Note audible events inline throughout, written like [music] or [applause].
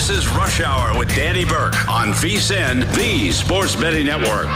This is Rush Hour with Danny Burke on VSIN, the Sports Betting Network. The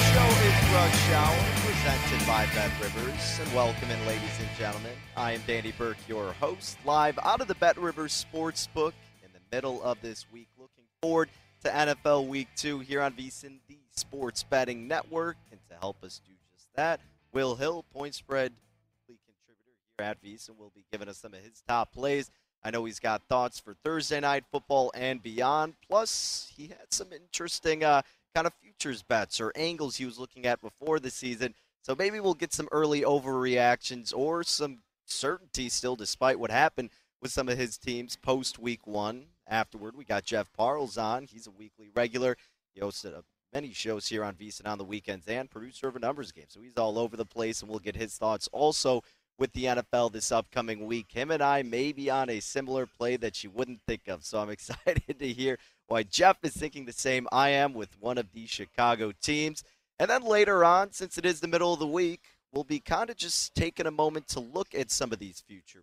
show is Rush Hour, presented by Bet Rivers. And welcome in, ladies and gentlemen. I am Danny Burke, your host, live out of the Bet Rivers Sportsbook in the middle of this week. Looking forward to NFL Week 2 here on VSIN, the Sports Betting Network. And to help us do just that, Will Hill, point spread contributor here at VSIN, will be giving us some of his top plays. I know he's got thoughts for Thursday night football and beyond. Plus, he had some interesting uh, kind of futures bets or angles he was looking at before the season. So maybe we'll get some early overreactions or some certainty still, despite what happened with some of his teams post week one. Afterward, we got Jeff Parles on. He's a weekly regular. He hosted a many shows here on VSIN on the weekends and producer of a numbers game. So he's all over the place, and we'll get his thoughts also with the NFL this upcoming week. Him and I may be on a similar play that you wouldn't think of. So I'm [laughs] excited to hear why Jeff is thinking the same I am with one of the Chicago teams. And then later on, since it is the middle of the week, we'll be kind of just taking a moment to look at some of these future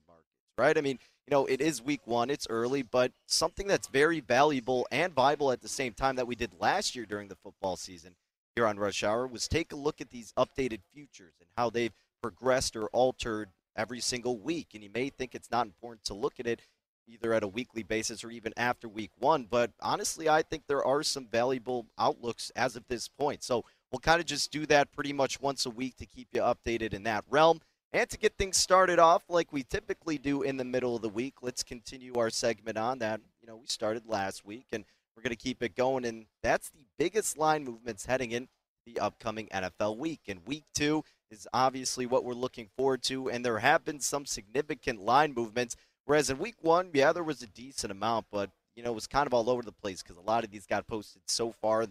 right? I mean, you know, it is week one, it's early, but something that's very valuable and viable at the same time that we did last year during the football season here on Rush Hour was take a look at these updated futures and how they've progressed or altered every single week. And you may think it's not important to look at it either at a weekly basis or even after week one, but honestly, I think there are some valuable outlooks as of this point. So we'll kind of just do that pretty much once a week to keep you updated in that realm. And to get things started off like we typically do in the middle of the week, let's continue our segment on that. You know, we started last week and we're going to keep it going. And that's the biggest line movements heading in the upcoming NFL week. And week two is obviously what we're looking forward to. And there have been some significant line movements. Whereas in week one, yeah, there was a decent amount, but, you know, it was kind of all over the place because a lot of these got posted so far,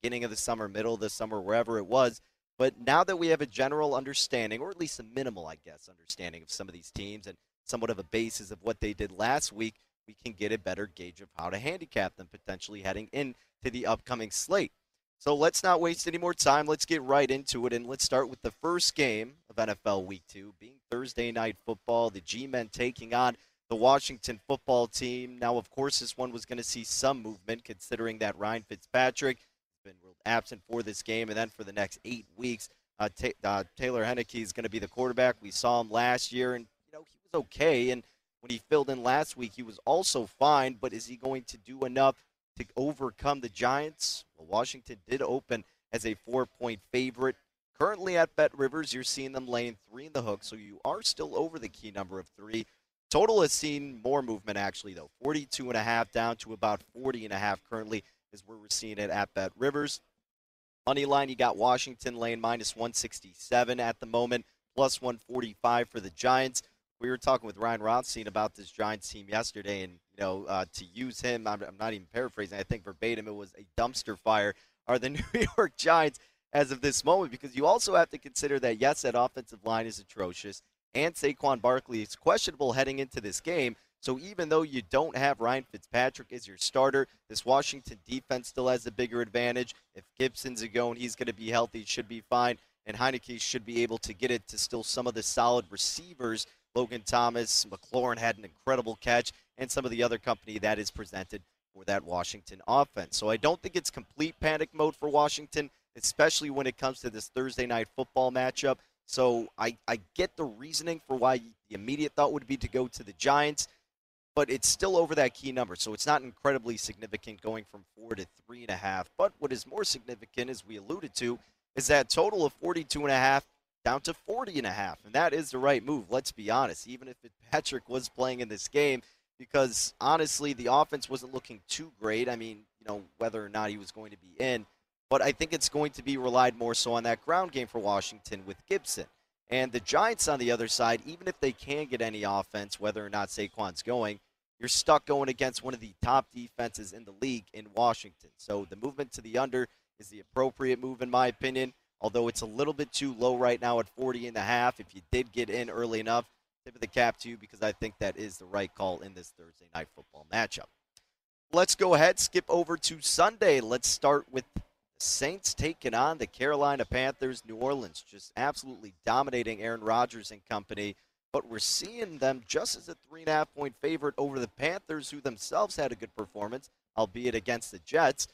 beginning of the summer, middle of the summer, wherever it was. But now that we have a general understanding, or at least a minimal, I guess, understanding of some of these teams and somewhat of a basis of what they did last week, we can get a better gauge of how to handicap them potentially heading into the upcoming slate. So let's not waste any more time. Let's get right into it, and let's start with the first game of NFL Week 2, being Thursday Night Football, the G-Men taking on the Washington football team. Now, of course, this one was going to see some movement considering that Ryan Fitzpatrick been absent for this game, and then for the next eight weeks, uh, uh, Taylor Heinicke is going to be the quarterback. We saw him last year, and you know he was okay. And when he filled in last week, he was also fine. But is he going to do enough to overcome the Giants? Well, Washington did open as a four point favorite. Currently at Bet Rivers, you're seeing them laying three in the hook, so you are still over the key number of three. Total has seen more movement actually though. 42 and a half down to about 40 and a half currently is where we're seeing it at Bet Rivers. Money line, you got Washington lane minus 167 at the moment, plus 145 for the Giants. We were talking with Ryan Rothstein about this Giants team yesterday, and you know, uh, to use him, I'm, I'm not even paraphrasing. I think verbatim, it was a dumpster fire. [laughs] Are the New York Giants as of this moment? Because you also have to consider that yes, that offensive line is atrocious, and Saquon Barkley is questionable heading into this game. So even though you don't have Ryan Fitzpatrick as your starter, this Washington defense still has a bigger advantage. If Gibson's a going, he's going to be healthy, should be fine, and Heinicke should be able to get it to still some of the solid receivers. Logan Thomas, McLaurin had an incredible catch, and some of the other company that is presented for that Washington offense. So I don't think it's complete panic mode for Washington, especially when it comes to this Thursday night football matchup. So I, I get the reasoning for why the immediate thought would be to go to the Giants but it's still over that key number. So it's not incredibly significant going from four to three and a half. But what is more significant, as we alluded to, is that total of 42 and a half down to 40 and a half. And that is the right move, let's be honest, even if Patrick was playing in this game, because honestly, the offense wasn't looking too great. I mean, you know, whether or not he was going to be in. But I think it's going to be relied more so on that ground game for Washington with Gibson. And the Giants on the other side, even if they can get any offense, whether or not Saquon's going, you're stuck going against one of the top defenses in the league in Washington. So the movement to the under is the appropriate move in my opinion, although it's a little bit too low right now at 40 and a half. If you did get in early enough, tip of the cap to you because I think that is the right call in this Thursday night football matchup. Let's go ahead, skip over to Sunday. Let's start with the Saints taking on the Carolina Panthers. New Orleans just absolutely dominating Aaron Rodgers and company but we're seeing them just as a three and a half point favorite over the Panthers, who themselves had a good performance, albeit against the Jets.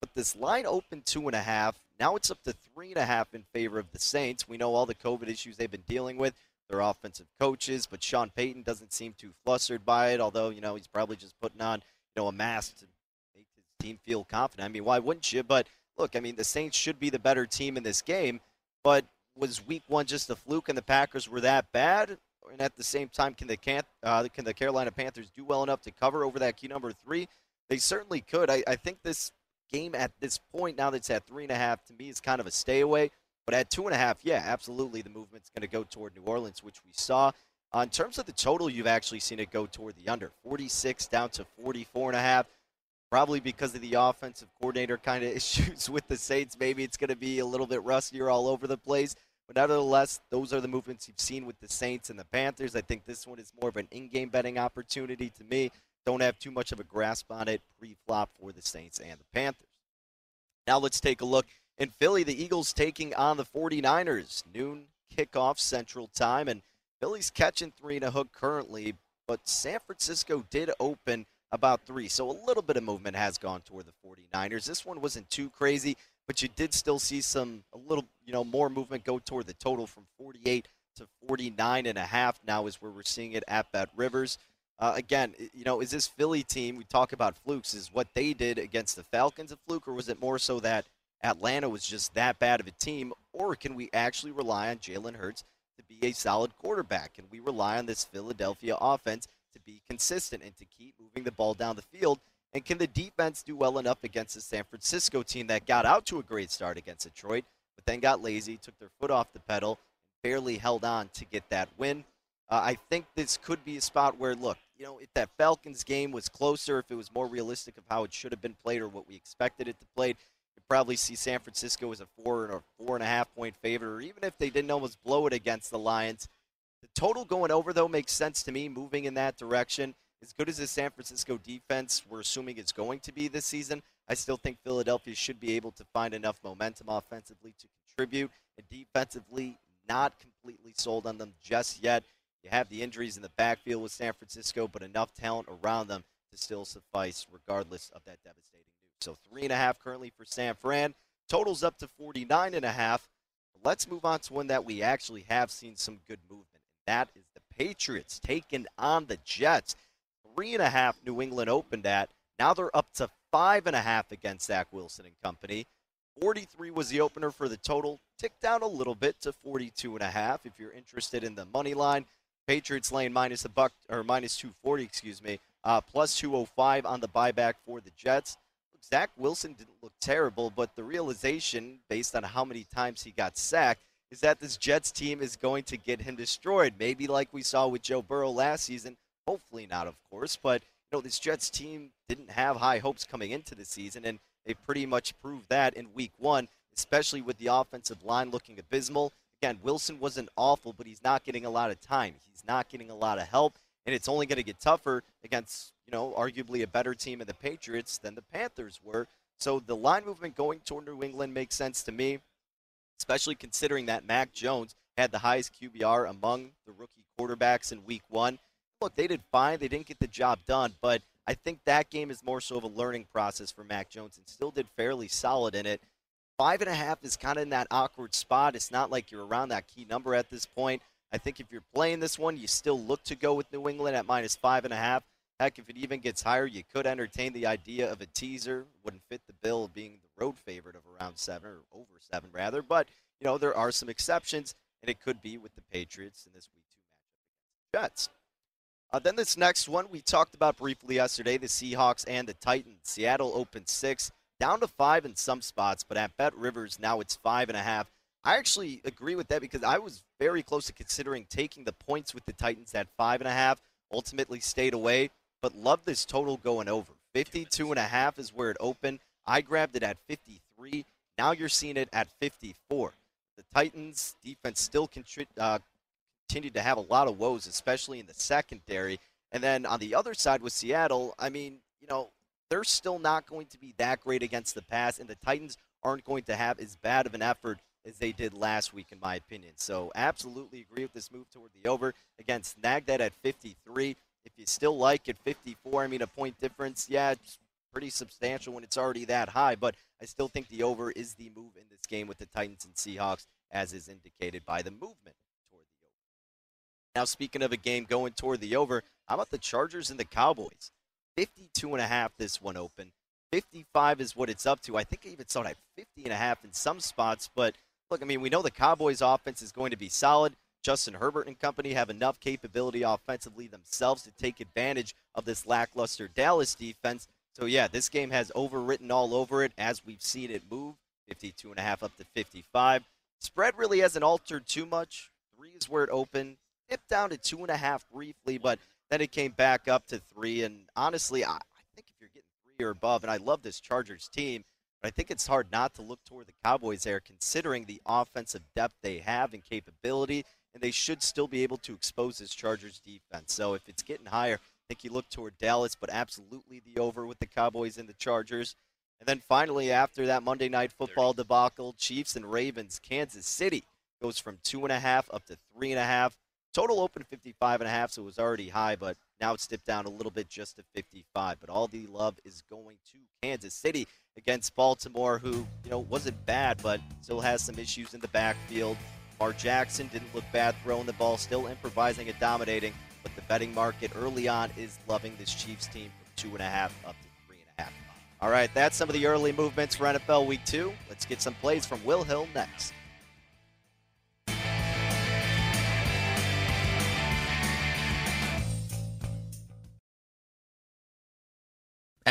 But this line opened two and a half. Now it's up to three and a half in favor of the Saints. We know all the COVID issues they've been dealing with. Their offensive coaches, but Sean Payton doesn't seem too flustered by it. Although you know he's probably just putting on you know a mask to make his team feel confident. I mean, why wouldn't you? But look, I mean, the Saints should be the better team in this game. But was Week One just a fluke, and the Packers were that bad? And at the same time, can the can, uh, can the Carolina Panthers do well enough to cover over that key number three? They certainly could. I, I think this game at this point, now that it's at three and a half, to me is kind of a stay away. But at two and a half, yeah, absolutely, the movement's going to go toward New Orleans, which we saw. Uh, in terms of the total, you've actually seen it go toward the under 46 down to 44 and a half. Probably because of the offensive coordinator kind of [laughs] issues with the Saints. Maybe it's going to be a little bit rustier all over the place. But nevertheless, those are the movements you've seen with the Saints and the Panthers. I think this one is more of an in game betting opportunity to me. Don't have too much of a grasp on it pre flop for the Saints and the Panthers. Now let's take a look in Philly. The Eagles taking on the 49ers. Noon kickoff Central Time. And Philly's catching three and a hook currently, but San Francisco did open about three. So a little bit of movement has gone toward the 49ers. This one wasn't too crazy but you did still see some a little you know more movement go toward the total from 48 to 49 and a half now is where we're seeing it at Bet Rivers. Uh, again, you know, is this Philly team we talk about flukes? Is what they did against the Falcons a fluke, or was it more so that Atlanta was just that bad of a team, or can we actually rely on Jalen Hurts to be a solid quarterback? Can we rely on this Philadelphia offense to be consistent and to keep moving the ball down the field? And can the defense do well enough against the San Francisco team that got out to a great start against Detroit, but then got lazy, took their foot off the pedal, and barely held on to get that win? Uh, I think this could be a spot where, look, you know, if that Falcons game was closer, if it was more realistic of how it should have been played or what we expected it to play, you'd probably see San Francisco as a four or four and a half point favorite, or even if they didn't almost blow it against the Lions. The total going over, though, makes sense to me, moving in that direction as good as the San Francisco defense we're assuming it's going to be this season, I still think Philadelphia should be able to find enough momentum offensively to contribute, and defensively, not completely sold on them just yet. You have the injuries in the backfield with San Francisco, but enough talent around them to still suffice regardless of that devastating news. So three and a half currently for San Fran. Totals up to 49 and a half. Let's move on to one that we actually have seen some good movement, and that is the Patriots taking on the Jets three and a half New England opened at. Now they're up to five and a half against Zach Wilson and company. 43 was the opener for the total. Ticked down a little bit to 42 and a half. If you're interested in the money line, Patriots lane minus a buck or minus 240, excuse me, uh, plus 205 on the buyback for the Jets. Zach Wilson didn't look terrible, but the realization, based on how many times he got sacked, is that this Jets team is going to get him destroyed. Maybe like we saw with Joe Burrow last season. Hopefully not, of course. But you know, this Jets team didn't have high hopes coming into the season, and they pretty much proved that in Week One, especially with the offensive line looking abysmal. Again, Wilson wasn't awful, but he's not getting a lot of time. He's not getting a lot of help, and it's only going to get tougher against you know arguably a better team in the Patriots than the Panthers were. So the line movement going toward New England makes sense to me especially considering that Mac Jones had the highest QBR among the rookie quarterbacks in week one. Look, they did fine. They didn't get the job done, but I think that game is more so of a learning process for Mac Jones and still did fairly solid in it. Five and a half is kind of in that awkward spot. It's not like you're around that key number at this point. I think if you're playing this one, you still look to go with New England at minus five and a half. Heck, if it even gets higher, you could entertain the idea of a teaser. Wouldn't fit the bill of being the road favorite of around seven or over seven, rather. But, you know, there are some exceptions, and it could be with the Patriots in this week two matchup against the Jets. Uh, then this next one we talked about briefly yesterday the Seahawks and the Titans. Seattle opened six, down to five in some spots, but at Bet Rivers, now it's five and a half. I actually agree with that because I was very close to considering taking the points with the Titans at five and a half. Ultimately, stayed away but love this total going over. 52 and a half is where it opened. I grabbed it at 53. Now you're seeing it at 54. The Titans defense still contri- uh, continued to have a lot of woes, especially in the secondary. And then on the other side with Seattle, I mean, you know, they're still not going to be that great against the pass, and the Titans aren't going to have as bad of an effort as they did last week, in my opinion. So, absolutely agree with this move toward the over. Again, snag that at 53. If you still like it, 54, I mean, a point difference, yeah, it's pretty substantial when it's already that high, but I still think the over is the move in this game with the Titans and Seahawks, as is indicated by the movement. Now, speaking of a game going toward the over, how about the Chargers and the Cowboys? 52 and a half this one open. 55 is what it's up to. I think I even saw it at 50 and a half in some spots, but look, I mean, we know the Cowboys offense is going to be solid. Justin Herbert and company have enough capability offensively themselves to take advantage of this lackluster Dallas defense. So yeah, this game has overwritten all over it as we've seen it move 52 and a half up to 55. Spread really hasn't altered too much. Three is where it opened. Dipped down to two and a half briefly, but then it came back up to three. And honestly, I, I think if you're getting three or above, and I love this Chargers team, but I think it's hard not to look toward the Cowboys there, considering the offensive depth they have and capability and they should still be able to expose this Chargers defense. So if it's getting higher, I think you look toward Dallas, but absolutely the over with the Cowboys and the Chargers. And then finally, after that Monday Night Football debacle, Chiefs and Ravens, Kansas City goes from two and a half up to three and a half. Total open 55 and a half, so it was already high, but now it's dipped down a little bit just to 55. But all the love is going to Kansas City against Baltimore, who you know wasn't bad, but still has some issues in the backfield. Lamar Jackson didn't look bad throwing the ball, still improvising and dominating. But the betting market early on is loving this Chiefs team from two and a half up to three and a half. All right, that's some of the early movements for NFL Week Two. Let's get some plays from Will Hill next.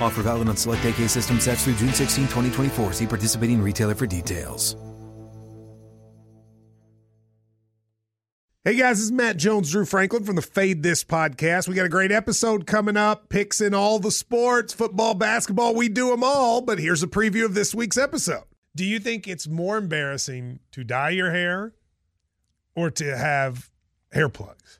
Offer valid on select AK system sets through June 16, 2024. See participating retailer for details. Hey guys, this is Matt Jones, Drew Franklin from the Fade This podcast. We got a great episode coming up, picks in all the sports, football, basketball, we do them all. But here's a preview of this week's episode. Do you think it's more embarrassing to dye your hair or to have hair plugs?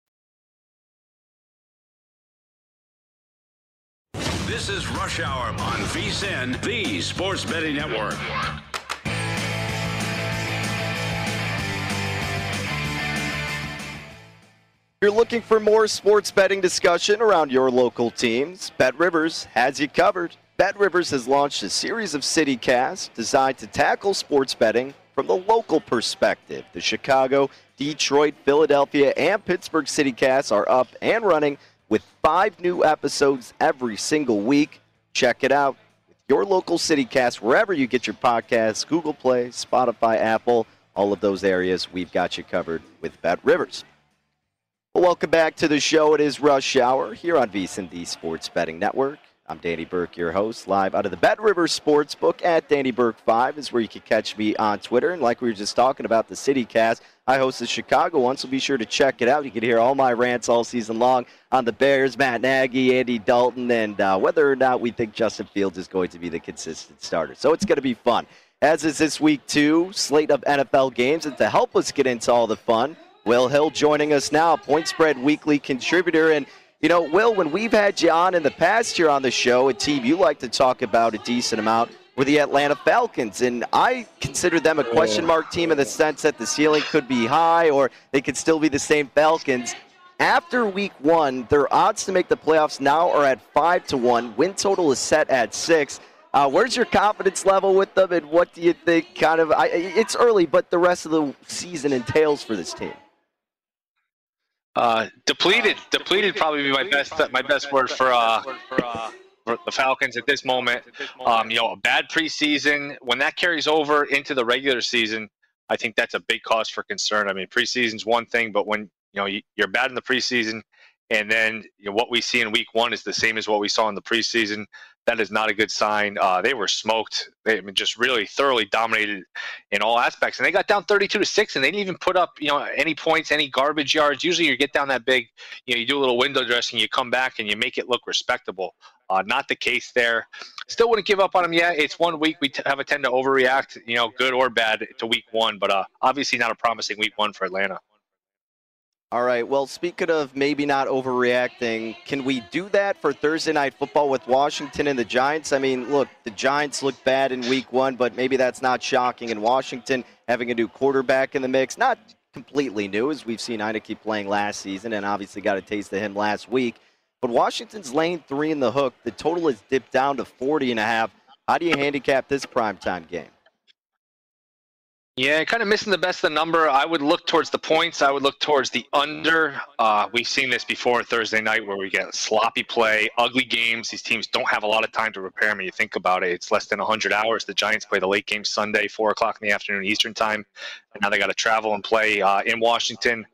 This is Rush Hour on VSIN, the Sports Betting Network. If You're looking for more sports betting discussion around your local teams. Bet Rivers has you covered. Bet Rivers has launched a series of CityCasts designed to tackle sports betting from the local perspective. The Chicago, Detroit, Philadelphia, and Pittsburgh CityCasts are up and running with five new episodes every single week. Check it out with your local CityCast, wherever you get your podcasts Google Play, Spotify, Apple, all of those areas. We've got you covered with Bet Rivers. Well, welcome back to the show. It is Rush Hour here on VSIN, the Sports Betting Network. I'm Danny Burke, your host, live out of the Bet Rivers Sportsbook at Danny Burke 5 is where you can catch me on Twitter. And like we were just talking about the CityCast, I host the Chicago one, so be sure to check it out. You can hear all my rants all season long on the Bears, Matt Nagy, Andy Dalton, and uh, whether or not we think Justin Fields is going to be the consistent starter. So it's going to be fun. As is this week, too, slate of NFL games. And to help us get into all the fun, Will Hill joining us now, Point Spread Weekly contributor. And, you know, Will, when we've had you on in the past year on the show, a team you like to talk about a decent amount, were the Atlanta Falcons. And I consider them a question mark team in the sense that the ceiling could be high or they could still be the same Falcons. After week one, their odds to make the playoffs now are at five to one. Win total is set at six. Uh, where's your confidence level with them, and what do you think? Kind of, I, it's early, but the rest of the season entails for this team. Uh, depleted, depleted, probably be my best, my best word for uh, for the Falcons at this moment. Um, you know, a bad preseason when that carries over into the regular season, I think that's a big cause for concern. I mean, preseason's one thing, but when you know you're bad in the preseason, and then you know, what we see in week one is the same as what we saw in the preseason. That is not a good sign. Uh, they were smoked. They I mean, just really thoroughly dominated in all aspects, and they got down 32 to six, and they didn't even put up you know any points, any garbage yards. Usually, you get down that big, you know, you do a little window dressing, you come back, and you make it look respectable. Uh, not the case there. Still wouldn't give up on them yet. It's one week. We t- have a tend to overreact, you know, good or bad to week one, but uh, obviously not a promising week one for Atlanta. All right. Well, speaking of maybe not overreacting, can we do that for Thursday night football with Washington and the Giants? I mean, look, the Giants look bad in week one, but maybe that's not shocking. In Washington, having a new quarterback in the mix, not completely new, as we've seen Heinicke playing last season and obviously got a taste of him last week. But Washington's lane three in the hook. The total has dipped down to 40 and a half. How do you handicap this primetime game? Yeah, kind of missing the best of the number. I would look towards the points. I would look towards the under. Uh, we've seen this before Thursday night where we get sloppy play, ugly games. These teams don't have a lot of time to repair. When you think about it, it's less than 100 hours. The Giants play the late game Sunday, 4 o'clock in the afternoon Eastern time. And now they got to travel and play uh, in Washington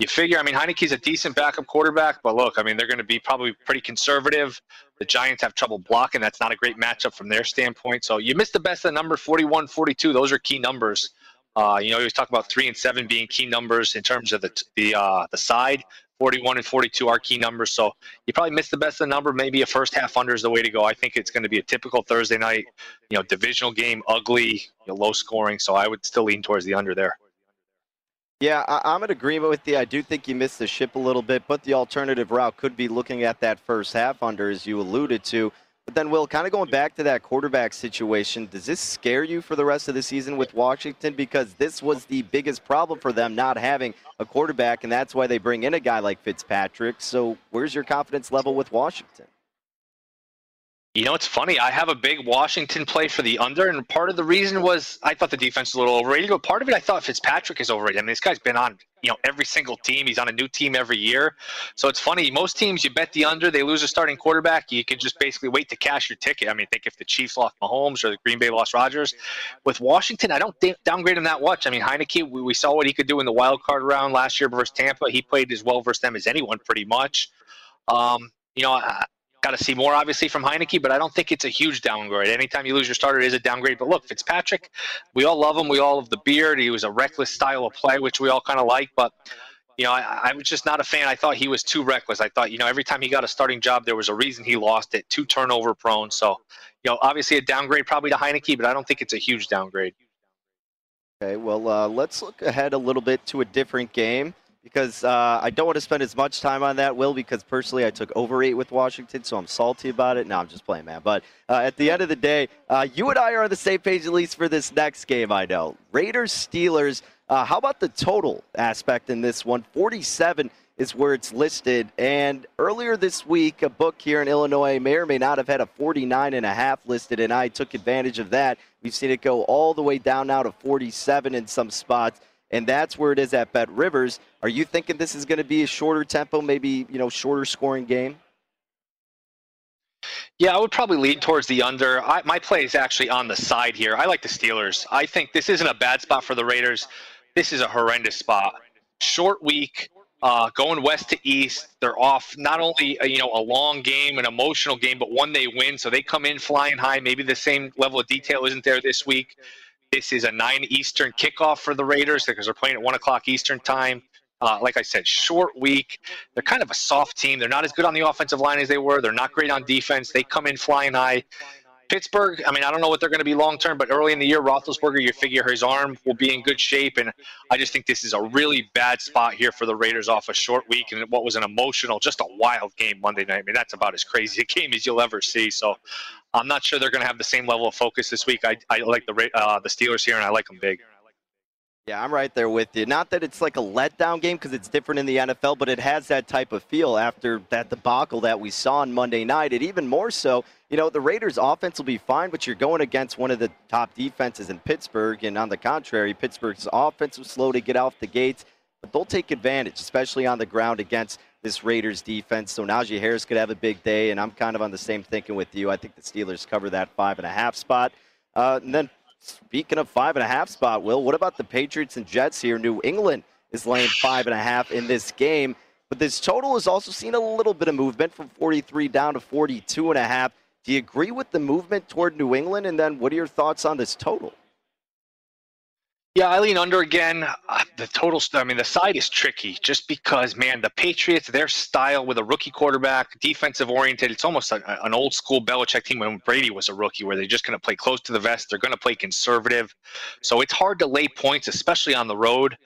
you figure, I mean, Heinicke's a decent backup quarterback, but look, I mean, they're going to be probably pretty conservative. The Giants have trouble blocking. That's not a great matchup from their standpoint. So you missed the best of the number 41, 42. Those are key numbers. Uh, you know, he was talking about three and seven being key numbers in terms of the the uh, the side. 41 and 42 are key numbers. So you probably missed the best of the number. Maybe a first half under is the way to go. I think it's going to be a typical Thursday night, you know, divisional game, ugly, you know, low scoring. So I would still lean towards the under there. Yeah, I, am in agreement with you. I do think you missed the ship a little bit, but the alternative route could be looking at that first half under, as you alluded to. But then, Will, kind of going back to that quarterback situation, does this scare you for the rest of the season with Washington? Because this was the biggest problem for them, not having a quarterback, and that's why they bring in a guy like Fitzpatrick. So, where's your confidence level with Washington? You know, it's funny. I have a big Washington play for the under, and part of the reason was I thought the defense was a little overrated, but part of it I thought Fitzpatrick is overrated. I mean, this guy's been on, you know, every single team. He's on a new team every year. So it's funny. Most teams, you bet the under, they lose a starting quarterback. You can just basically wait to cash your ticket. I mean, think if the Chiefs lost Mahomes or the Green Bay lost Rodgers. With Washington, I don't downgrade him that much. I mean, Heinicke, we, we saw what he could do in the wild card round last year versus Tampa. He played as well versus them as anyone, pretty much. Um, you know, I, Got to see more, obviously, from Heinicke, but I don't think it's a huge downgrade. Anytime you lose your starter, it is a downgrade. But look, Fitzpatrick, we all love him. We all love the beard. He was a reckless style of play, which we all kind of like. But, you know, I, was just not a fan. I thought he was too reckless. I thought, you know, every time he got a starting job, there was a reason he lost it, too turnover prone. So, you know, obviously a downgrade probably to Heinicke, but I don't think it's a huge downgrade. Okay, well, uh, let's look ahead a little bit to a different game because uh, I don't want to spend as much time on that, Will, because personally I took over eight with Washington, so I'm salty about it. No, I'm just playing, man. But uh, at the end of the day, uh, you and I are on the same page, at least for this next game, I know. Raiders, Steelers. Uh, how about the total aspect in this one? 47 is where it's listed. And earlier this week, a book here in Illinois may or may not have had a 49 and a half listed, and I took advantage of that. We've seen it go all the way down now to 47 in some spots and that's where it is at Bet Rivers. Are you thinking this is going to be a shorter tempo, maybe you know shorter scoring game? Yeah, I would probably lean towards the under. I, my play is actually on the side here. I like the Steelers. I think this isn't a bad spot for the Raiders. This is a horrendous spot. Short week, uh, going west to east. They're off not only you know a long game, an emotional game, but one they win, so they come in flying high. Maybe the same level of detail isn't there this week. This is a 9 Eastern kickoff for the Raiders because they're playing at 1 o'clock Eastern time. Uh, like I said, short week. They're kind of a soft team. They're not as good on the offensive line as they were. They're not great on defense. They come in flying high. Pittsburgh, I mean, I don't know what they're going to be long term, but early in the year, Roethlisberger, you figure his arm will be in good shape. And I just think this is a really bad spot here for the Raiders off a short week and what was an emotional, just a wild game Monday night. I mean, that's about as crazy a [laughs] game as you'll ever see. So I'm not sure they're going to have the same level of focus this week. I, I like the uh, the Steelers here, and I like them big. Yeah, I'm right there with you. Not that it's like a letdown game because it's different in the NFL, but it has that type of feel after that debacle that we saw on Monday night. And even more so, you know, the Raiders' offense will be fine, but you're going against one of the top defenses in Pittsburgh. And on the contrary, Pittsburgh's offense was slow to get off the gates, but they'll take advantage, especially on the ground against this Raiders defense. So Najee Harris could have a big day, and I'm kind of on the same thinking with you. I think the Steelers cover that five and a half spot. Uh, and then speaking of five and a half spot, Will, what about the Patriots and Jets here? New England is laying five and a half in this game. But this total has also seen a little bit of movement from 43 down to 42 and a half. Do you agree with the movement toward New England? And then what are your thoughts on this total? Yeah, I lean under again. Uh, the total, I mean, the side is tricky just because, man, the Patriots, their style with a rookie quarterback, defensive oriented, it's almost a, an old school Belichick team when Brady was a rookie where they're just going to play close to the vest. They're going to play conservative. So it's hard to lay points, especially on the road.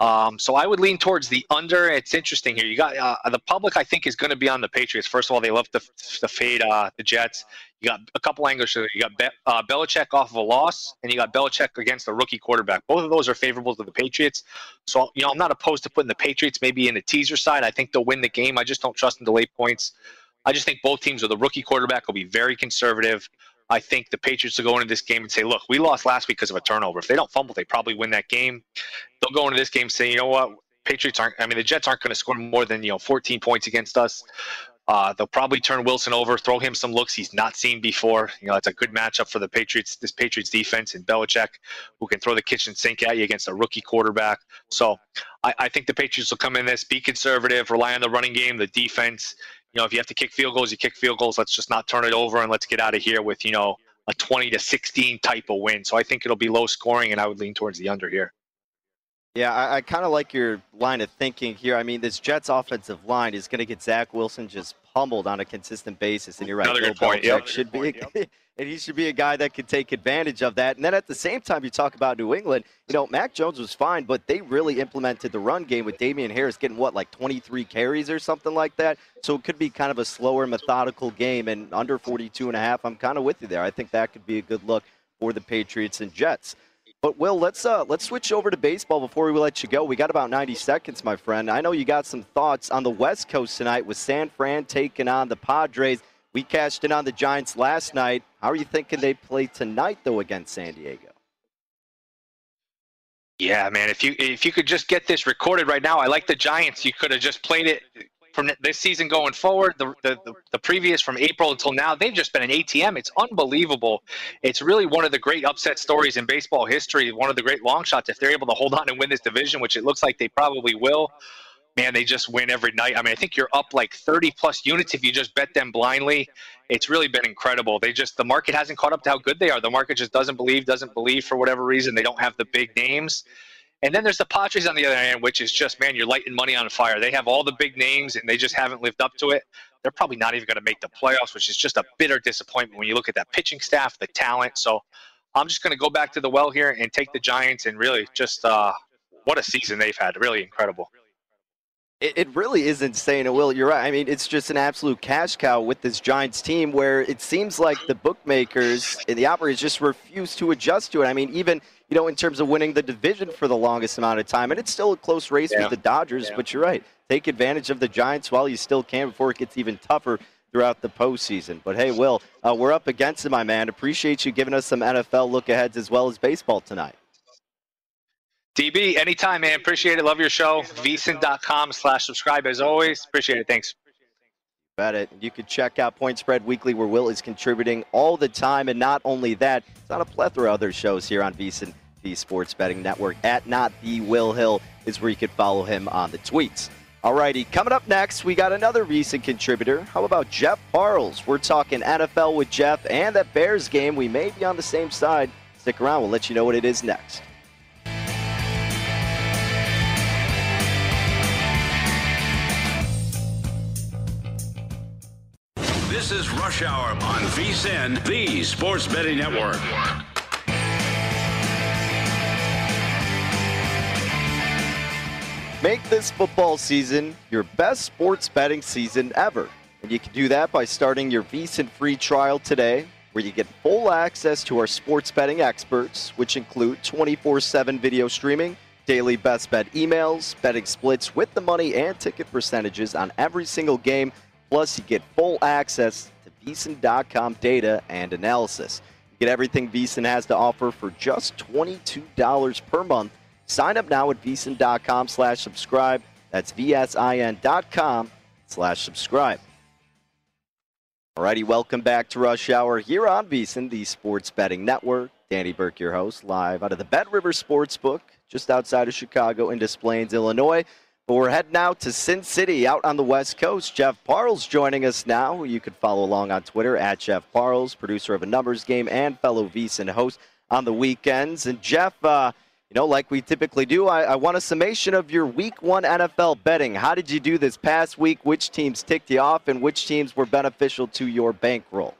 Um, so I would lean towards the under. It's interesting here. You got uh, the public. I think is going to be on the Patriots. First of all, they love to, fade uh, the Jets. You got a couple angles. You got Be- uh, Belichick off of a loss, and you got Belichick against a rookie quarterback. Both of those are favorable to the Patriots. So you know, I'm not opposed to putting the Patriots maybe in the teaser side. I think they'll win the game. I just don't trust them to lay points. I just think both teams with a rookie quarterback will be very conservative. I think the Patriots will go into this game and say, look, we lost last week because of a turnover. If they don't fumble, they probably win that game. They'll go into this game saying, you know what, Patriots aren't, I mean, the Jets aren't going to score more than, you know, 14 points against us. Uh, they'll probably turn Wilson over, throw him some looks he's not seen before. You know, it's a good matchup for the Patriots, this Patriots defense and Belichick, who can throw the kitchen sink at you against a rookie quarterback. So I, I think the Patriots will come in this, be conservative, rely on the running game, the defense. You know, if you have to kick field goals, you kick field goals. Let's just not turn it over and let's get out of here with, you know, a 20 to 16 type of win. So I think it'll be low scoring, and I would lean towards the under here. Yeah, I, I kind of like your line of thinking here. I mean, this Jets offensive line is going to get Zach Wilson just pummeled on a consistent basis, and you're right. Another Bill good point, yep. should be, [laughs] and he should be a guy that can take advantage of that. And then at the same time, you talk about New England. You know, Mac Jones was fine, but they really implemented the run game with Damien Harris getting what, like 23 carries or something like that. So it could be kind of a slower, methodical game, and under 42 and a half. I'm kind of with you there. I think that could be a good look for the Patriots and Jets. But Will, let's uh let's switch over to baseball before we let you go. We got about 90 seconds, my friend. I know you got some thoughts on the West Coast tonight with San Fran taking on the Padres. We cashed in on the Giants last night. How are you thinking they play tonight though against San Diego? Yeah, man. If you if you could just get this recorded right now, I like the Giants. You could have just played it from this season going forward. The, the the previous from April until now, they've just been an ATM. It's unbelievable. It's really one of the great upset stories in baseball history. One of the great long shots. If they're able to hold on and win this division, which it looks like they probably will, man, they just win every night. I mean, I think you're up like 30 plus units if you just bet them blindly. It's really been incredible. They just the market hasn't caught up to how good they are. The market just doesn't believe, doesn't believe for whatever reason. They don't have the big names. And then there's the Padres on the other hand, which is just man, you're lighting money on fire. They have all the big names and they just haven't lived up to it. They're probably not even going to make the playoffs, which is just a bitter disappointment when you look at that pitching staff, the talent. So I'm just going to go back to the well here and take the Giants and really just uh, what a season they've had. Really incredible. It, it really is insane. Will, you're right. I mean, it's just an absolute cash cow with this Giants team where it seems like the bookmakers and the operators just refuse to adjust to it. I mean, even you know, in terms of winning the division for the longest amount of time, and it's still a close race Yeah. with the Dodgers. But you're right. Take advantage of the Giants while you still can before it gets even tougher throughout the postseason. But hey, Will, uh, we're up against it, my man. Appreciate you giving us some NFL look aheads as well as baseball tonight. DB, anytime, man. Appreciate it. Love your show. VSIN.com slash subscribe as always. Appreciate it. Thanks. About it. You can check out Point Spread Weekly, where Will is contributing all the time. And not only that, it's on a plethora of other shows here on VSiN, the Sports Betting Network. At Not The Will Hill is where you can follow him on the tweets. Alrighty, coming up next, we got another recent contributor. How about Jeff Parles? We're talking NFL with Jeff and that Bears game. We may be on the same side. Stick around, we'll let you know what it is next. This is Rush Hour on VSIN, the Sports Betting Network. Make this football season your best sports betting season ever. And you can do that by starting your VSiN free trial today, where you get full access to our sports betting experts, which include 24 7 video streaming, daily best bet emails, betting splits with the money and ticket percentages on every single game. Plus, you get full access to VSiN.com data and analysis. You get everything VSiN has to offer for just $22 per month. Sign up now at VSiN.com slash subscribe. That's VSIN.com slash subscribe. Alrighty, welcome back to Rush Hour here on VSiN, the Sports Betting Network. Danny Burke, your host, live out of the Bet River Sportsbook, just outside of Chicago in Des Plaines, Illinois. But we're heading out to Sin City, out on the West Coast. Jeff Parles joining us now. You can follow along on Twitter at Jeff Parles, producer of a numbers game and fellow VSiN host on the weekends. And Jeff, uh, you know, like we typically do, I, I want a summation of your week one NFL betting. How did you do this past week? Which teams ticked you off and which teams were beneficial to your bankroll?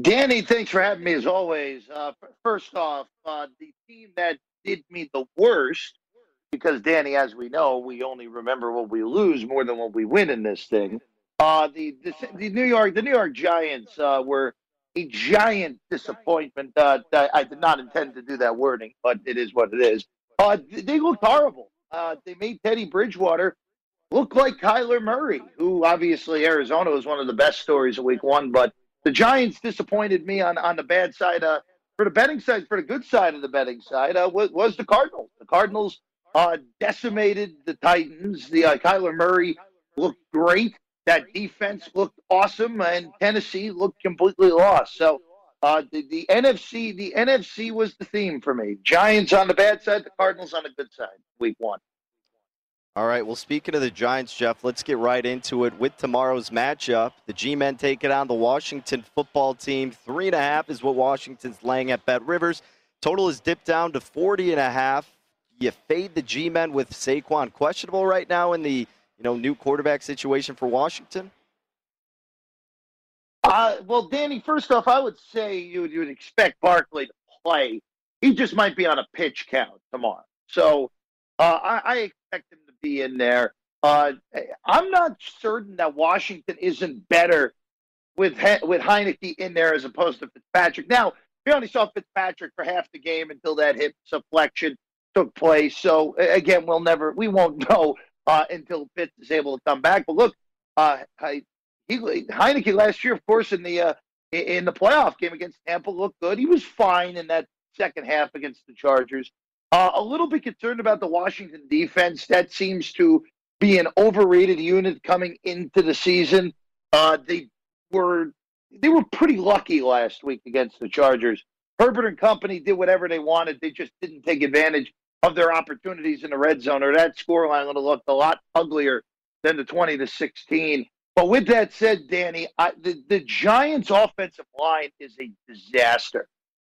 Danny, thanks for having me as always. Uh, first off, uh, the team that did me the worst, because Danny, as we know, we only remember what we lose more than what we win in this thing. Uh, the, the the New York the New York Giants uh, were a giant disappointment. Uh, I did not intend to do that wording, but it is what it is. Uh, they looked horrible. Uh, they made Teddy Bridgewater look like Kyler Murray, who obviously Arizona was one of the best stories of Week One, but the Giants disappointed me on, on the bad side. Uh, for the betting side, for the good side of the betting side, uh, was, was the Cardinals. The Cardinals uh, decimated the Titans. The uh, Kyler Murray looked great. that defense looked awesome, and Tennessee looked completely lost. So uh, the, the NFC, the NFC was the theme for me. Giants on the bad side, the Cardinals on the good side. Week one. All right. Well, speaking of the Giants, Jeff, let's get right into it with tomorrow's matchup. The G-men take it on the Washington football team. Three and a half is what Washington's laying at Bet Rivers. Total is dipped down to 40 and a half. You fade the G-men with Saquon questionable right now in the you know new quarterback situation for Washington. Uh, well, Danny, first off, I would say you would, you would expect Barkley to play. He just might be on a pitch count tomorrow. So uh, I, I, expect him to be in there. Uh, I'm not certain that Washington isn't better with he- with Heinicke in there as opposed to Fitzpatrick. Now, we only saw Fitzpatrick for half the game until that hip subluxation took place. So again, we'll never, we won't [laughs] know uh, until Fitz is able to come back. But look, uh, he, Heinicke last year, of course, in the uh, in the playoff game against Tampa, looked good. He was fine in that second half against the Chargers. Uh, a little bit concerned about the Washington defense. That seems to be an overrated unit coming into the season. Uh, they were they were pretty lucky last week against the Chargers. Herbert and company did whatever they wanted. They just didn't take advantage of their opportunities in the red zone, or that scoreline would have looked a lot uglier than the 20 to 16. But with that said, Danny, I, the, the Giants' offensive line is a disaster.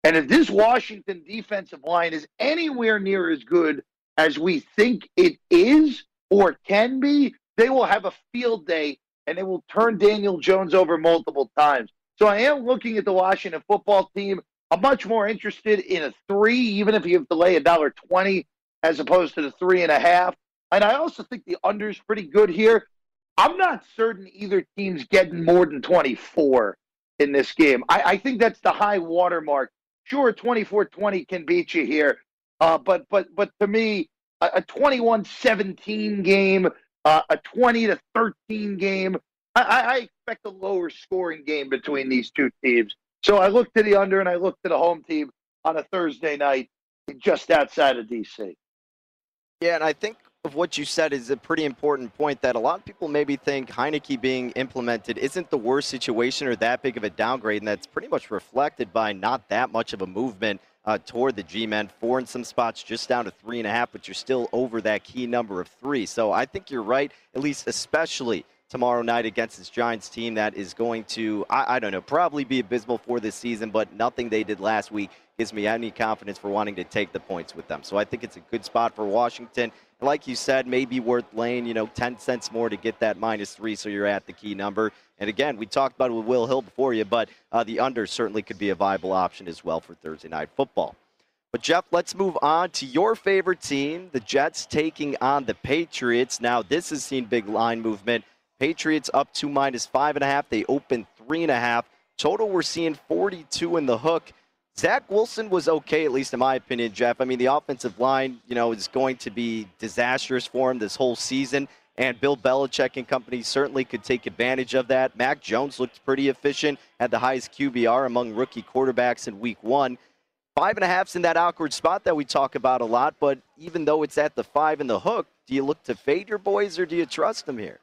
And if this Washington defensive line is anywhere near as good as we think it is or can be, they will have a field day and they will turn Daniel Jones over multiple times. So I am looking at the Washington football team. I'm much more interested in a three, even if you have to lay a dollar twenty as opposed to the three and a half. And I also think the under is pretty good here. I'm not certain either team's getting more than 24 in this game. I, I think that's the high watermark. Sure, 24-20 can beat you here, uh, but but but to me, a, a 21-17 game, uh, a 20 to 13 game. I, I expect a lower scoring game between these two teams. So I looked to the under and I looked to the home team on a Thursday night just outside of DC. Yeah, and I think of what you said is a pretty important point that a lot of people maybe think Heinicke being implemented isn't the worst situation or that big of a downgrade, and that's pretty much reflected by not that much of a movement uh, toward the G-men. Four in some spots, just down to three and a half, but you're still over that key number of three. So I think you're right, at least especially tomorrow night against this Giants team that is going to, I, I don't know, probably be abysmal for this season, but nothing they did last week gives me any confidence for wanting to take the points with them. So I think it's a good spot for Washington. Like you said, maybe worth laying, you know, 10 cents more to get that minus three so you're at the key number. And again, we talked about it with Will Hill before you, but uh, the under certainly could be a viable option as well for Thursday night football. But Jeff, let's move on to your favorite team, the Jets taking on the Patriots. Now, this has seen big line movement. Patriots up to minus five and a half. They open three and a half. Total, we're seeing 42 in the hook. Zach Wilson was okay, at least in my opinion, Jeff. I mean, the offensive line, you know, is going to be disastrous for him this whole season. And Bill Belichick and company certainly could take advantage of that. Mac Jones looked pretty efficient, had the highest QBR among rookie quarterbacks in week one. Five and a half's in that awkward spot that we talk about a lot, but even though it's at the five in the hook, do you look to fade your boys or do you trust them here?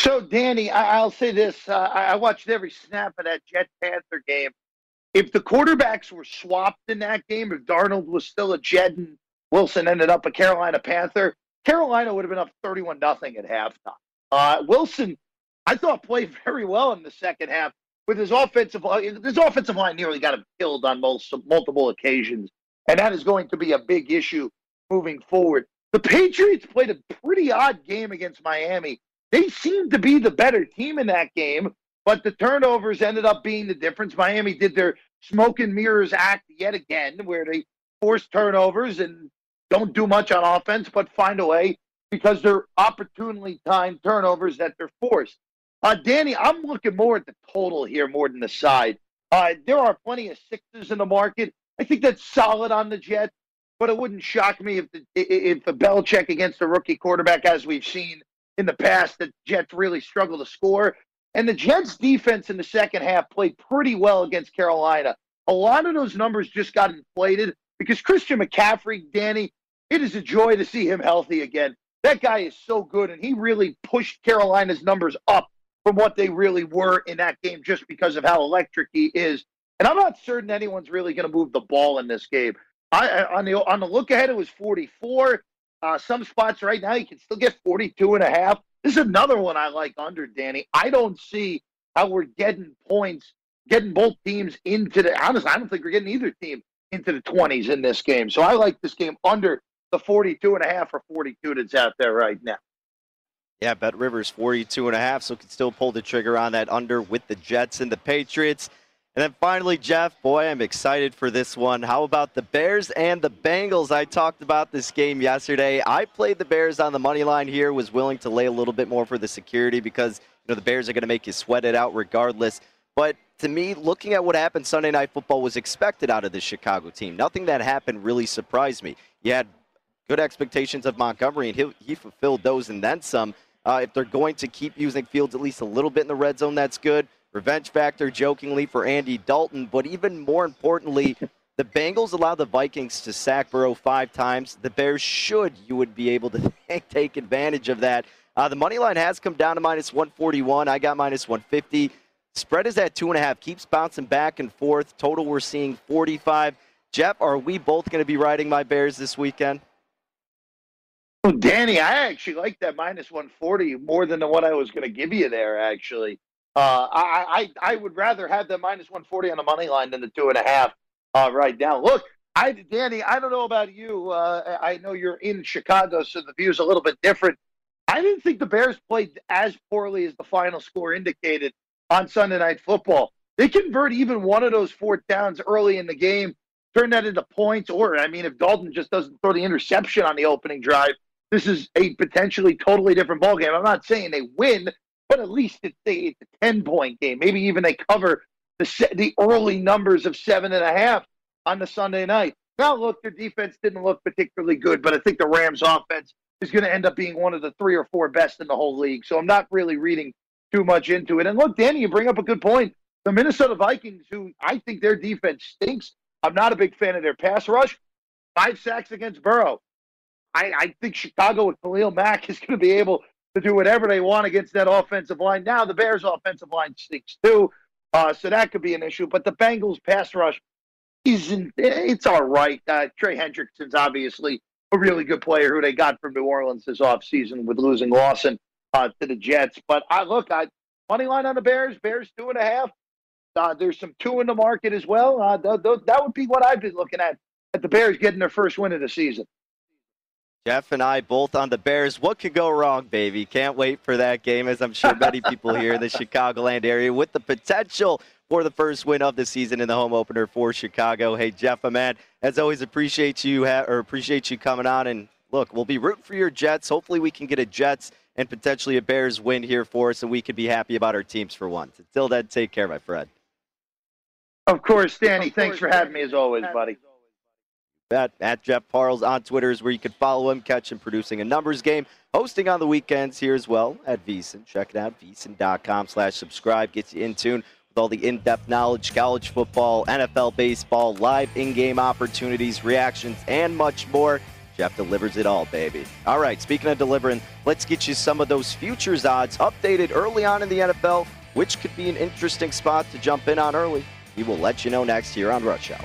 So, Danny, I- will say this. Uh, I watched every snap of that Jet Panther game if the quarterbacks were swapped in that game, if Darnold was still a Jet and Wilson ended up a Carolina Panther, Carolina would have been up 31 nothing at halftime. Uh, Wilson, I thought played [laughs] very well in the second half with his offensive. His offensive line nearly got him killed on multiple, multiple occasions, and that is going to be a big issue moving forward. The Patriots played a pretty odd game against Miami. They seemed to be the better team in that game, but the turnovers ended up being the difference. Miami did their smoke and mirrors act yet again, where they force turnovers and don't do much on offense, but find a way because they're opportunely timed turnovers that they're forced. Uh, Danny, I'm looking more at the total here more than the side. Uh, there are plenty of sixes in the market. I think that's solid on the Jets, but it wouldn't shock me if the if the Belichick against a rookie quarterback, as we've seen in the past, the Jets really struggle to score. And the Jets defense in the second half played pretty well against Carolina. A lot of those numbers just got inflated because Christian McCaffrey, Danny, it is a joy to see him healthy again. That guy is so good, and he really pushed Carolina's numbers up from what they really were in that game just because of how electric he is. And I'm not certain anyone's really going to move the ball in this game. I on the on the look ahead, it was 44. Uh, some spots right now you can still get 42 and a half. This is another one I like under Danny. I don't see how we're getting points, getting both teams into the. Honestly, I don't think we're getting either team into the 20s in this game. So I like this game under the 42 and a half or 42 that's out there right now. Yeah, Bet Rivers 42 and a half, so can still pull the trigger on that under with the Jets and the Patriots. And then finally, Jeff, boy, I'm excited for this one. How about the Bears and the Bengals? I talked about this game yesterday. I played the Bears on the money line here, was willing to lay a little bit more for the security because you know the Bears are going to make you sweat it out regardless. But to me, looking at what happened Sunday Night Football was expected out of the Chicago team. Nothing that happened really surprised me. You had good expectations of Montgomery, and he, he fulfilled those and then some. Uh, if they're going to keep using Fields at least a little bit in the red zone, that's good. Revenge factor, jokingly, for Andy Dalton. But even more importantly, the Bengals allow the Vikings to sack Burrow five times. The Bears should, you would be able to [laughs] take advantage of that. Uh, the money line has come down to minus 141. I got minus 150. Spread is at two and a half. Keeps bouncing back and forth. Total, we're seeing 45. Jeff, are we both going to be riding my Bears this weekend? Oh, Danny, I actually like that minus 140 more than the one I was going to give you there, actually. Uh, I, I I would rather have the minus 140 on the money line than the two and a half uh, right now. Look, I Danny, I don't know about you. Uh, I know you're in Chicago, so the view is a little bit different. I didn't think the Bears played as poorly as the final score indicated on Sunday Night Football. They convert even one of those fourth downs early in the game, turn that into points. Or I mean, if Dalton just doesn't throw the interception on the opening drive, this is a potentially totally different ball game. I'm not saying they win but at least it's a, it's a 10 point game. Maybe even they cover the, the early numbers of seven and a half on the Sunday night. Now, look, their defense didn't look particularly good, but I think the Rams' offense is going to end up being one of the three or four best in the whole league. So I'm not really reading too much into it. And look, Danny, you bring up a good point. The Minnesota Vikings, who I think their defense stinks. I'm not a big fan of their pass rush. Five sacks against Burrow. I, I think Chicago with Khalil Mack is going to be able to do whatever they want against that offensive line. Now the Bears' offensive line stinks too, uh, so that could be an issue. But the Bengals' pass rush isn't. It's all right. Uh, Trey Hendrickson's obviously a really good player who they got from New Orleans this offseason with losing Lawson uh, to the Jets. But I look, I money line on the Bears. Bears two and a half. Uh, there's some two in the market as well. Uh, th- th- that would be what I've been looking at at the Bears getting their first win of the season. Jeff and I both on the Bears. What could go wrong, baby? Can't wait for that game, as I'm sure many people here in the Chicagoland area with the potential for the first win of the season in the home opener for Chicago. Hey, Jeff, my man, as always, appreciate you ha- or appreciate you coming on. And look, we'll be rooting for your Jets. Hopefully, we can get a Jets and potentially a Bears win here for us, and we can be happy about our teams for once. Until then, take care, my friend. Of course, Danny. Of course, thanks for having me as always, buddy. At, at Jeff Parles on Twitter is where you can follow him, catch him producing a numbers game, hosting on the weekends here as well at VSiN. Check it out, VSiN.com slash subscribe. Gets you in tune with all the in-depth knowledge, college football, NFL baseball, live in-game opportunities, reactions, and much more. Jeff delivers it all, baby. All right, speaking of delivering, let's get you some of those futures odds updated early on in the NFL, which could be an interesting spot to jump in on early. We will let you know next here on Rush Hour.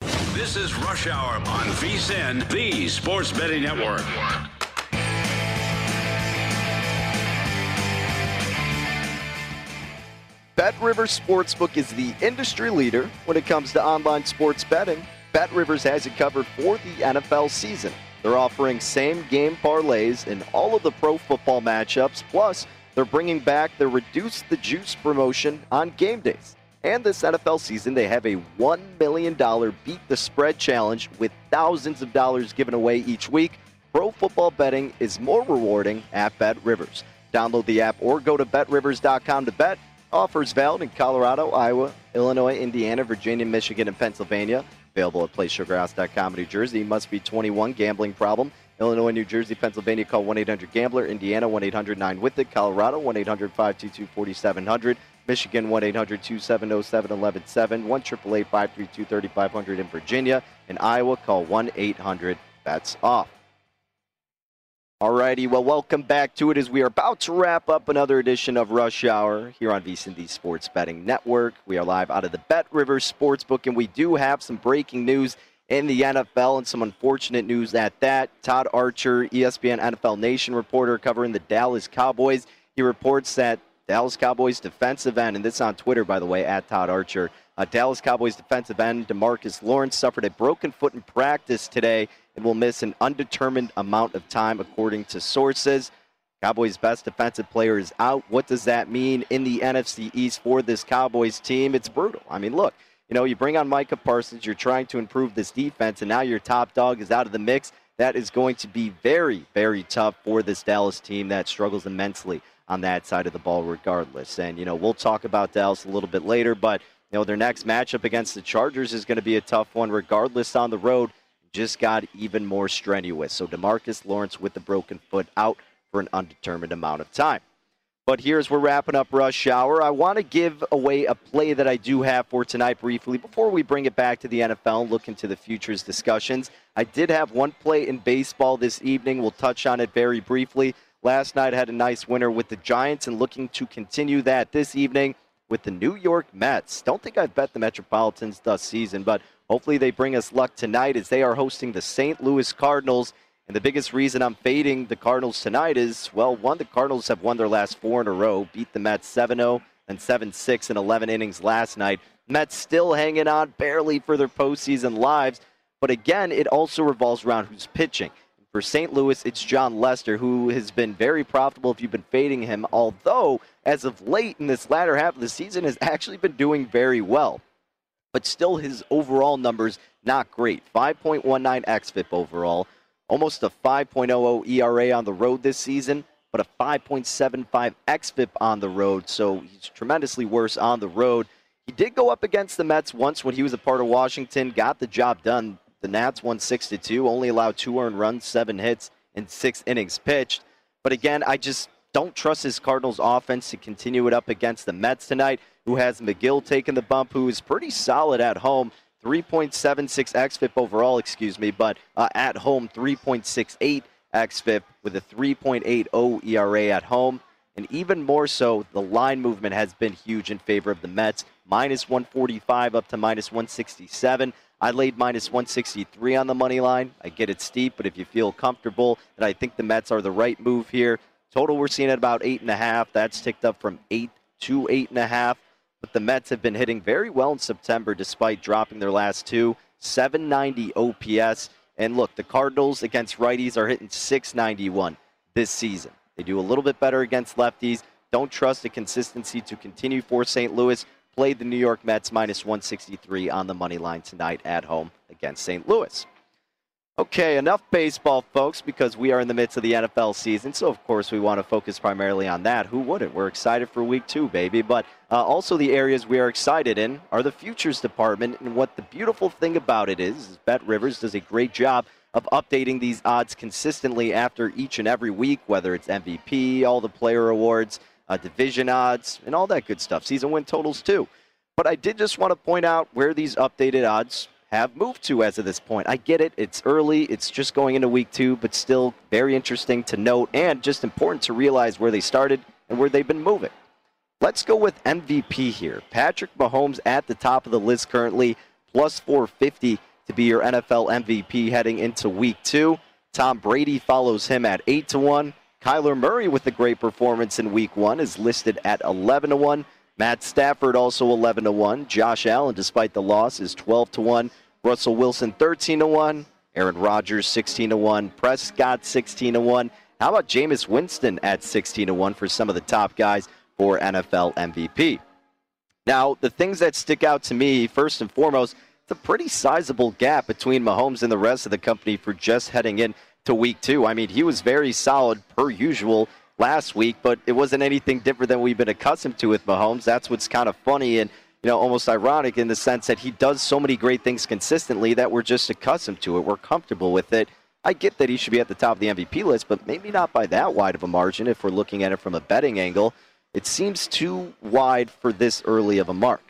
This is Rush Hour on VSIN, the Sports Betting Network. Bet Rivers Sportsbook is the industry leader when it comes to online sports betting. Bet Rivers has it covered for the NFL season. They're offering same game parlays in all of the pro football matchups. Plus, they're bringing back their Reduce the Juice promotion on game days. And this NFL season, they have a $1 million Beat the Spread challenge with thousands of dollars given away each week. Pro football betting is more rewarding at Bet Rivers. Download the app or go to betrivers.com to bet. Offers valid in Colorado, Iowa, Illinois, Indiana, Virginia, Michigan, and Pennsylvania. Available at PlaySugarHouse.com in New Jersey. Must be 21. Gambling problem. Illinois, New Jersey, Pennsylvania. Call 1 800 Gambler. Indiana 1 800 9 with it. Colorado 1 800 522 4700. Michigan 1 800 270 7117. 1 532 3500 in Virginia. In Iowa, call 1 800 Bets Off. All righty, well, welcome back to it as we are about to wrap up another edition of Rush Hour here on VSIN Sports Betting Network. We are live out of the Bet Rivers Sportsbook, and we do have some breaking news in the NFL and some unfortunate news at that. Todd Archer, ESPN NFL Nation reporter covering the Dallas Cowboys, he reports that Dallas Cowboys defensive end, and this on Twitter, by the way, at Todd Archer. Uh, Dallas Cowboys defensive end Demarcus Lawrence suffered a broken foot in practice today and will miss an undetermined amount of time, according to sources. Cowboys' best defensive player is out. What does that mean in the NFC East for this Cowboys team? It's brutal. I mean, look, you know, you bring on Micah Parsons, you're trying to improve this defense, and now your top dog is out of the mix. That is going to be very, very tough for this Dallas team that struggles immensely on that side of the ball, regardless. And, you know, we'll talk about Dallas a little bit later, but, you know, their next matchup against the Chargers is going to be a tough one, regardless on the road. Just got even more strenuous. So Demarcus Lawrence with the broken foot out for an undetermined amount of time. But here's we're wrapping up Rush Hour. I want to give away a play that I do have for tonight briefly before we bring it back to the NFL and look into the futures discussions. I did have one play in baseball this evening. We'll touch on it very briefly. Last night had a nice winner with the Giants and looking to continue that this evening with the New York Mets. Don't think I've bet the Metropolitans this season, but hopefully they bring us luck tonight as they are hosting the St. Louis Cardinals. And the biggest reason I'm fading the Cardinals tonight is, well, one, the Cardinals have won their last four in a row, beat the Mets 7 0 and 7 6 in 11 innings last night. Mets still hanging on barely for their postseason lives. But again, it also revolves around who's pitching. For St. Louis, it's Jon Lester, who has been very profitable if you've been fading him, although as of late in this latter half of the season has actually been doing very well. But still, his overall numbers not great. 5.19 xFIP overall, almost a 5.00 ERA on the road this season, but a 5.75 xFIP on the road. So he's tremendously worse on the road. He did go up against the Mets once when he was a part of Washington, got the job done. The Nats won 6 to 2, only allowed two earned runs, seven hits, and six innings pitched. But again, I just don't trust his Cardinals offense to continue it up against the Mets tonight, who has Megill taking the bump, who is pretty solid at home. 3.76 xFIP overall, excuse me, but uh, at home 3.68 xFIP with a 3.80 ERA at home. And even more so, the line movement has been huge in favor of the Mets. Minus 145 up to minus 167. I laid minus 163 on the money line. I get it steep, but if you feel comfortable and I think the Mets are the right move here, total we're seeing at about eight and a half. That's ticked up from eight to eight and a half. But the Mets have been hitting very well in September despite dropping their last two. 790 OPS. And look, the Cardinals against righties are hitting 691 this season. They do a little bit better against lefties. Don't trust the consistency to continue for St. Louis. Played the New York Mets minus 163 on the money line tonight at home against St. Louis. Okay, enough baseball, folks, because we are in the midst of the NFL season. So, of course, we want to focus primarily on that. Who wouldn't? We're excited for week two, baby. But uh, also, the areas we are excited in are the futures department. And what the beautiful thing about it is, is Bet Rivers does a great job of updating these odds consistently after each and every week, whether it's MVP, all the player awards, uh, division odds, and all that good stuff. Season win totals, too. But I did just want to point out where these updated odds have moved to as of this point. I get it. It's early. It's just going into week two, but still very interesting to note and just important to realize where they started and where they've been moving. Let's go with MVP here. Patrick Mahomes at the top of the list currently, plus 450 to be your NFL MVP heading into week two. Tom Brady follows him at 8 to 1. Kyler Murray with a great performance in week one is listed at 11 to 1. Matt Stafford also 11 to 1. Josh Allen, despite the loss, is 12 to 1. Russell Wilson 13 to 1. Aaron Rodgers 16 to 1. Prescott 16 to 1. How about Jameis Winston at 16 to 1 for some of the top guys for NFL MVP? Now, the things that stick out to me, first and foremost, it's a pretty sizable gap between Mahomes and the rest of the company for just heading in to week two. I mean, he was very solid per usual last week, but it wasn't anything different than we've been accustomed to with Mahomes. That's what's kind of funny and you know almost ironic in the sense that he does so many great things consistently that we're just accustomed to it. We're comfortable with it. I get that he should be at the top of the MVP list, but maybe not by that wide of a margin if we're looking at it from a betting angle. It seems too wide for this early of a mark.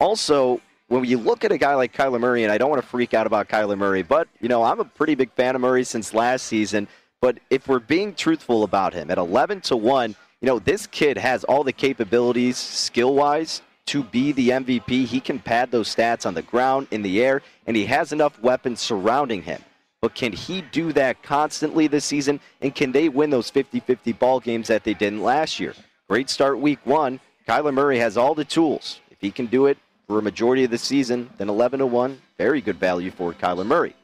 Also, when you look at a guy like Kyler Murray, and I don't want to freak out about Kyler Murray, but you know I'm a pretty big fan of Murray since last season. But if we're being truthful about him, at 11 to 1, you know, this kid has all the capabilities skill wise to be the MVP. He can pad those stats on the ground, in the air, and he has enough weapons surrounding him. But can he do that constantly this season? And can they win those 50 50 ball games that they didn't last year? Great start week one. Kyler Murray has all the tools. If he can do it for a majority of the season, then 11 to 1, very good value for Kyler Murray.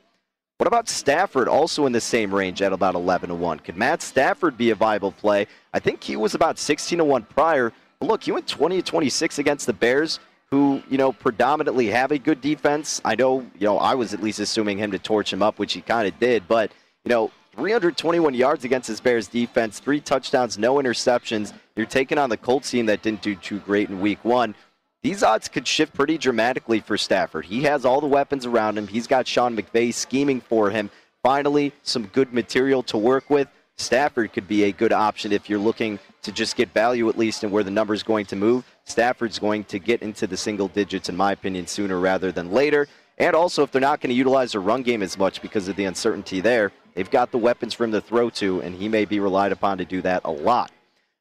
What about Stafford, also in the same range at about 11 to 1? Could Matt Stafford be a viable play? I think he was about 16 to 1 prior. But look, he went 20 to 26 against the Bears, who, you know, predominantly have a good defense. I know, you know, I was at least assuming him to torch him up, which he kind of did, but, you know, 321 yards against his Bears defense, three touchdowns, no interceptions. You're taking on the Colts team that didn't do too great in week one these odds could shift pretty dramatically for Stafford. He has all the weapons around him. He's got Sean McVay scheming for him. Finally, some good material to work with. Stafford could be a good option if you're looking to just get value at least in where the number is going to move. Stafford's going to get into the single digits, in my opinion, sooner rather than later. And also, if they're not going to utilize the run game as much because of the uncertainty there, they've got the weapons for him to throw to, and he may be relied upon to do that a lot.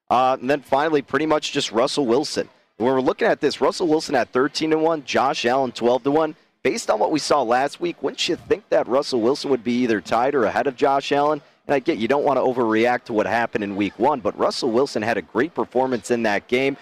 Uh, and then finally, pretty much just Russell Wilson. When we're looking at this, Russell Wilson at 13 to 1, Josh Allen 12 to 1. Based on what we saw last week, wouldn't you think that Russell Wilson would be either tied or ahead of Josh Allen? And I get you don't want to overreact to what happened in week one, but Russell Wilson had a great performance in that game.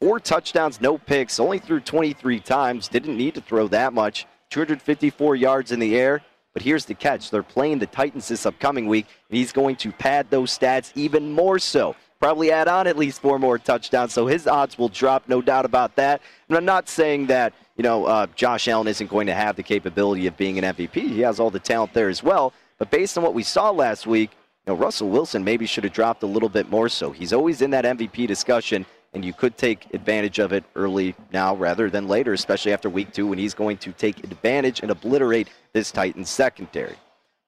Four touchdowns, no picks, only threw 23 times, didn't need to throw that much. 254 yards in the air. But here's the catch they're playing the Titans this upcoming week, and he's going to pad those stats even more so probably add on at least four more touchdowns. So his odds will drop, no doubt about that. And I'm not saying that you know uh, Josh Allen isn't going to have the capability of being an MVP. He has all the talent there as well. But based on what we saw last week, you know, Russell Wilson maybe should have dropped a little bit more. So he's always in that MVP discussion, and you could take advantage of it early now rather than later, especially after week two when he's going to take advantage and obliterate this Titans secondary.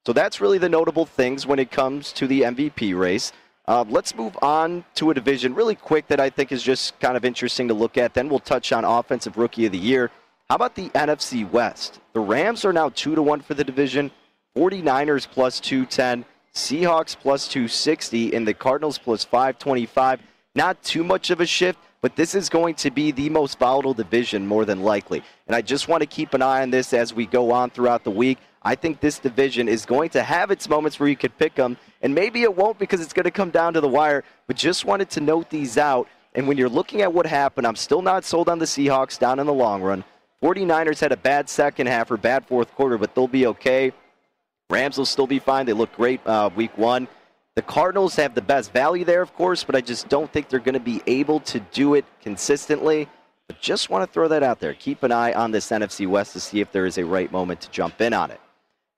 So that's really the notable things when it comes to the MVP race. Uh, let's move on to a division really quick that I think is just kind of interesting to look at. Then we'll touch on Offensive Rookie of the Year. How about the NFC West? The Rams are now 2 to 1 for the division, 49ers plus 210, Seahawks plus 260, and the Cardinals plus 525. Not too much of a shift, but this is going to be the most volatile division more than likely. And I just want to keep an eye on this as we go on throughout the week. I think this division is going to have its moments where you could pick them, and maybe it won't because it's going to come down to the wire, but just wanted to note these out. And when you're looking at what happened, I'm still not sold on the Seahawks down in the long run. 49ers had a bad second half or bad fourth quarter, but they'll be okay. Rams will still be fine. They look great uh, week one. The Cardinals have the best value there, of course, but I just don't think they're going to be able to do it consistently. But just want to throw that out there. Keep an eye on this NFC West to see if there is a right moment to jump in on it.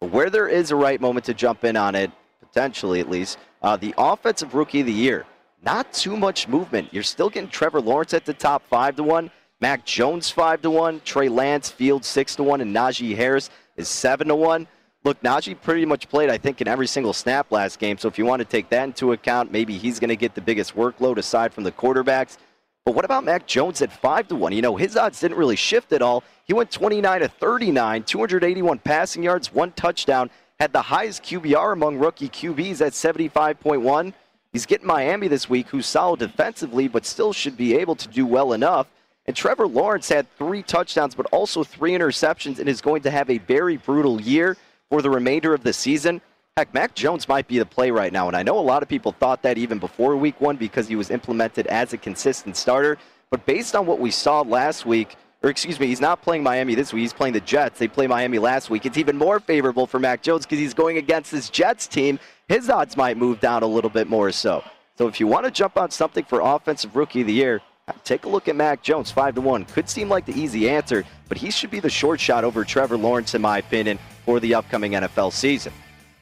But where there is a right moment to jump in on it, potentially at least, uh, the offensive rookie of the year. Not too much movement. You're still getting Trevor Lawrence at the top five to one, Mac Jones five to one, Trey Lance Field six to one, and Najee Harris is seven to one. Look, Najee pretty much played, I think, in every single snap last game. So if you want to take that into account, maybe he's going to get the biggest workload aside from the quarterbacks. But what about Mac Jones at five to one? You know, his odds didn't really shift at all. He went 29 to 39, 281 passing yards, one touchdown. Had the highest QBR among rookie QBs at 75.1. He's getting Miami this week, who's solid defensively, but still should be able to do well enough. And Trevor Lawrence had three touchdowns, but also three interceptions, and is going to have a very brutal year for the remainder of the season. Heck, Mac Jones might be the play right now, and I know a lot of people thought that even before week one because he was implemented as a consistent starter. But based on what we saw last week, or excuse me, he's not playing Miami this week. He's playing the Jets. They play Miami last week. It's even more favorable for Mac Jones because he's going against this Jets team. His odds might move down a little bit more so. So if you want to jump on something for offensive rookie of the year, take a look at Mac Jones, five to one. Could seem like the easy answer, but he should be the short shot over Trevor Lawrence, in my opinion, for the upcoming NFL season.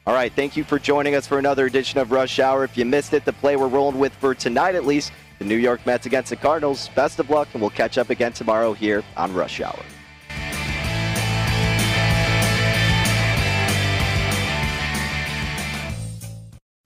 All right, thank you for joining us for another edition of Rush Hour. If you missed it, the play we're rolling with for tonight at least, the New York Mets against the Cardinals. Best of luck, and we'll catch up again tomorrow here on Rush Hour.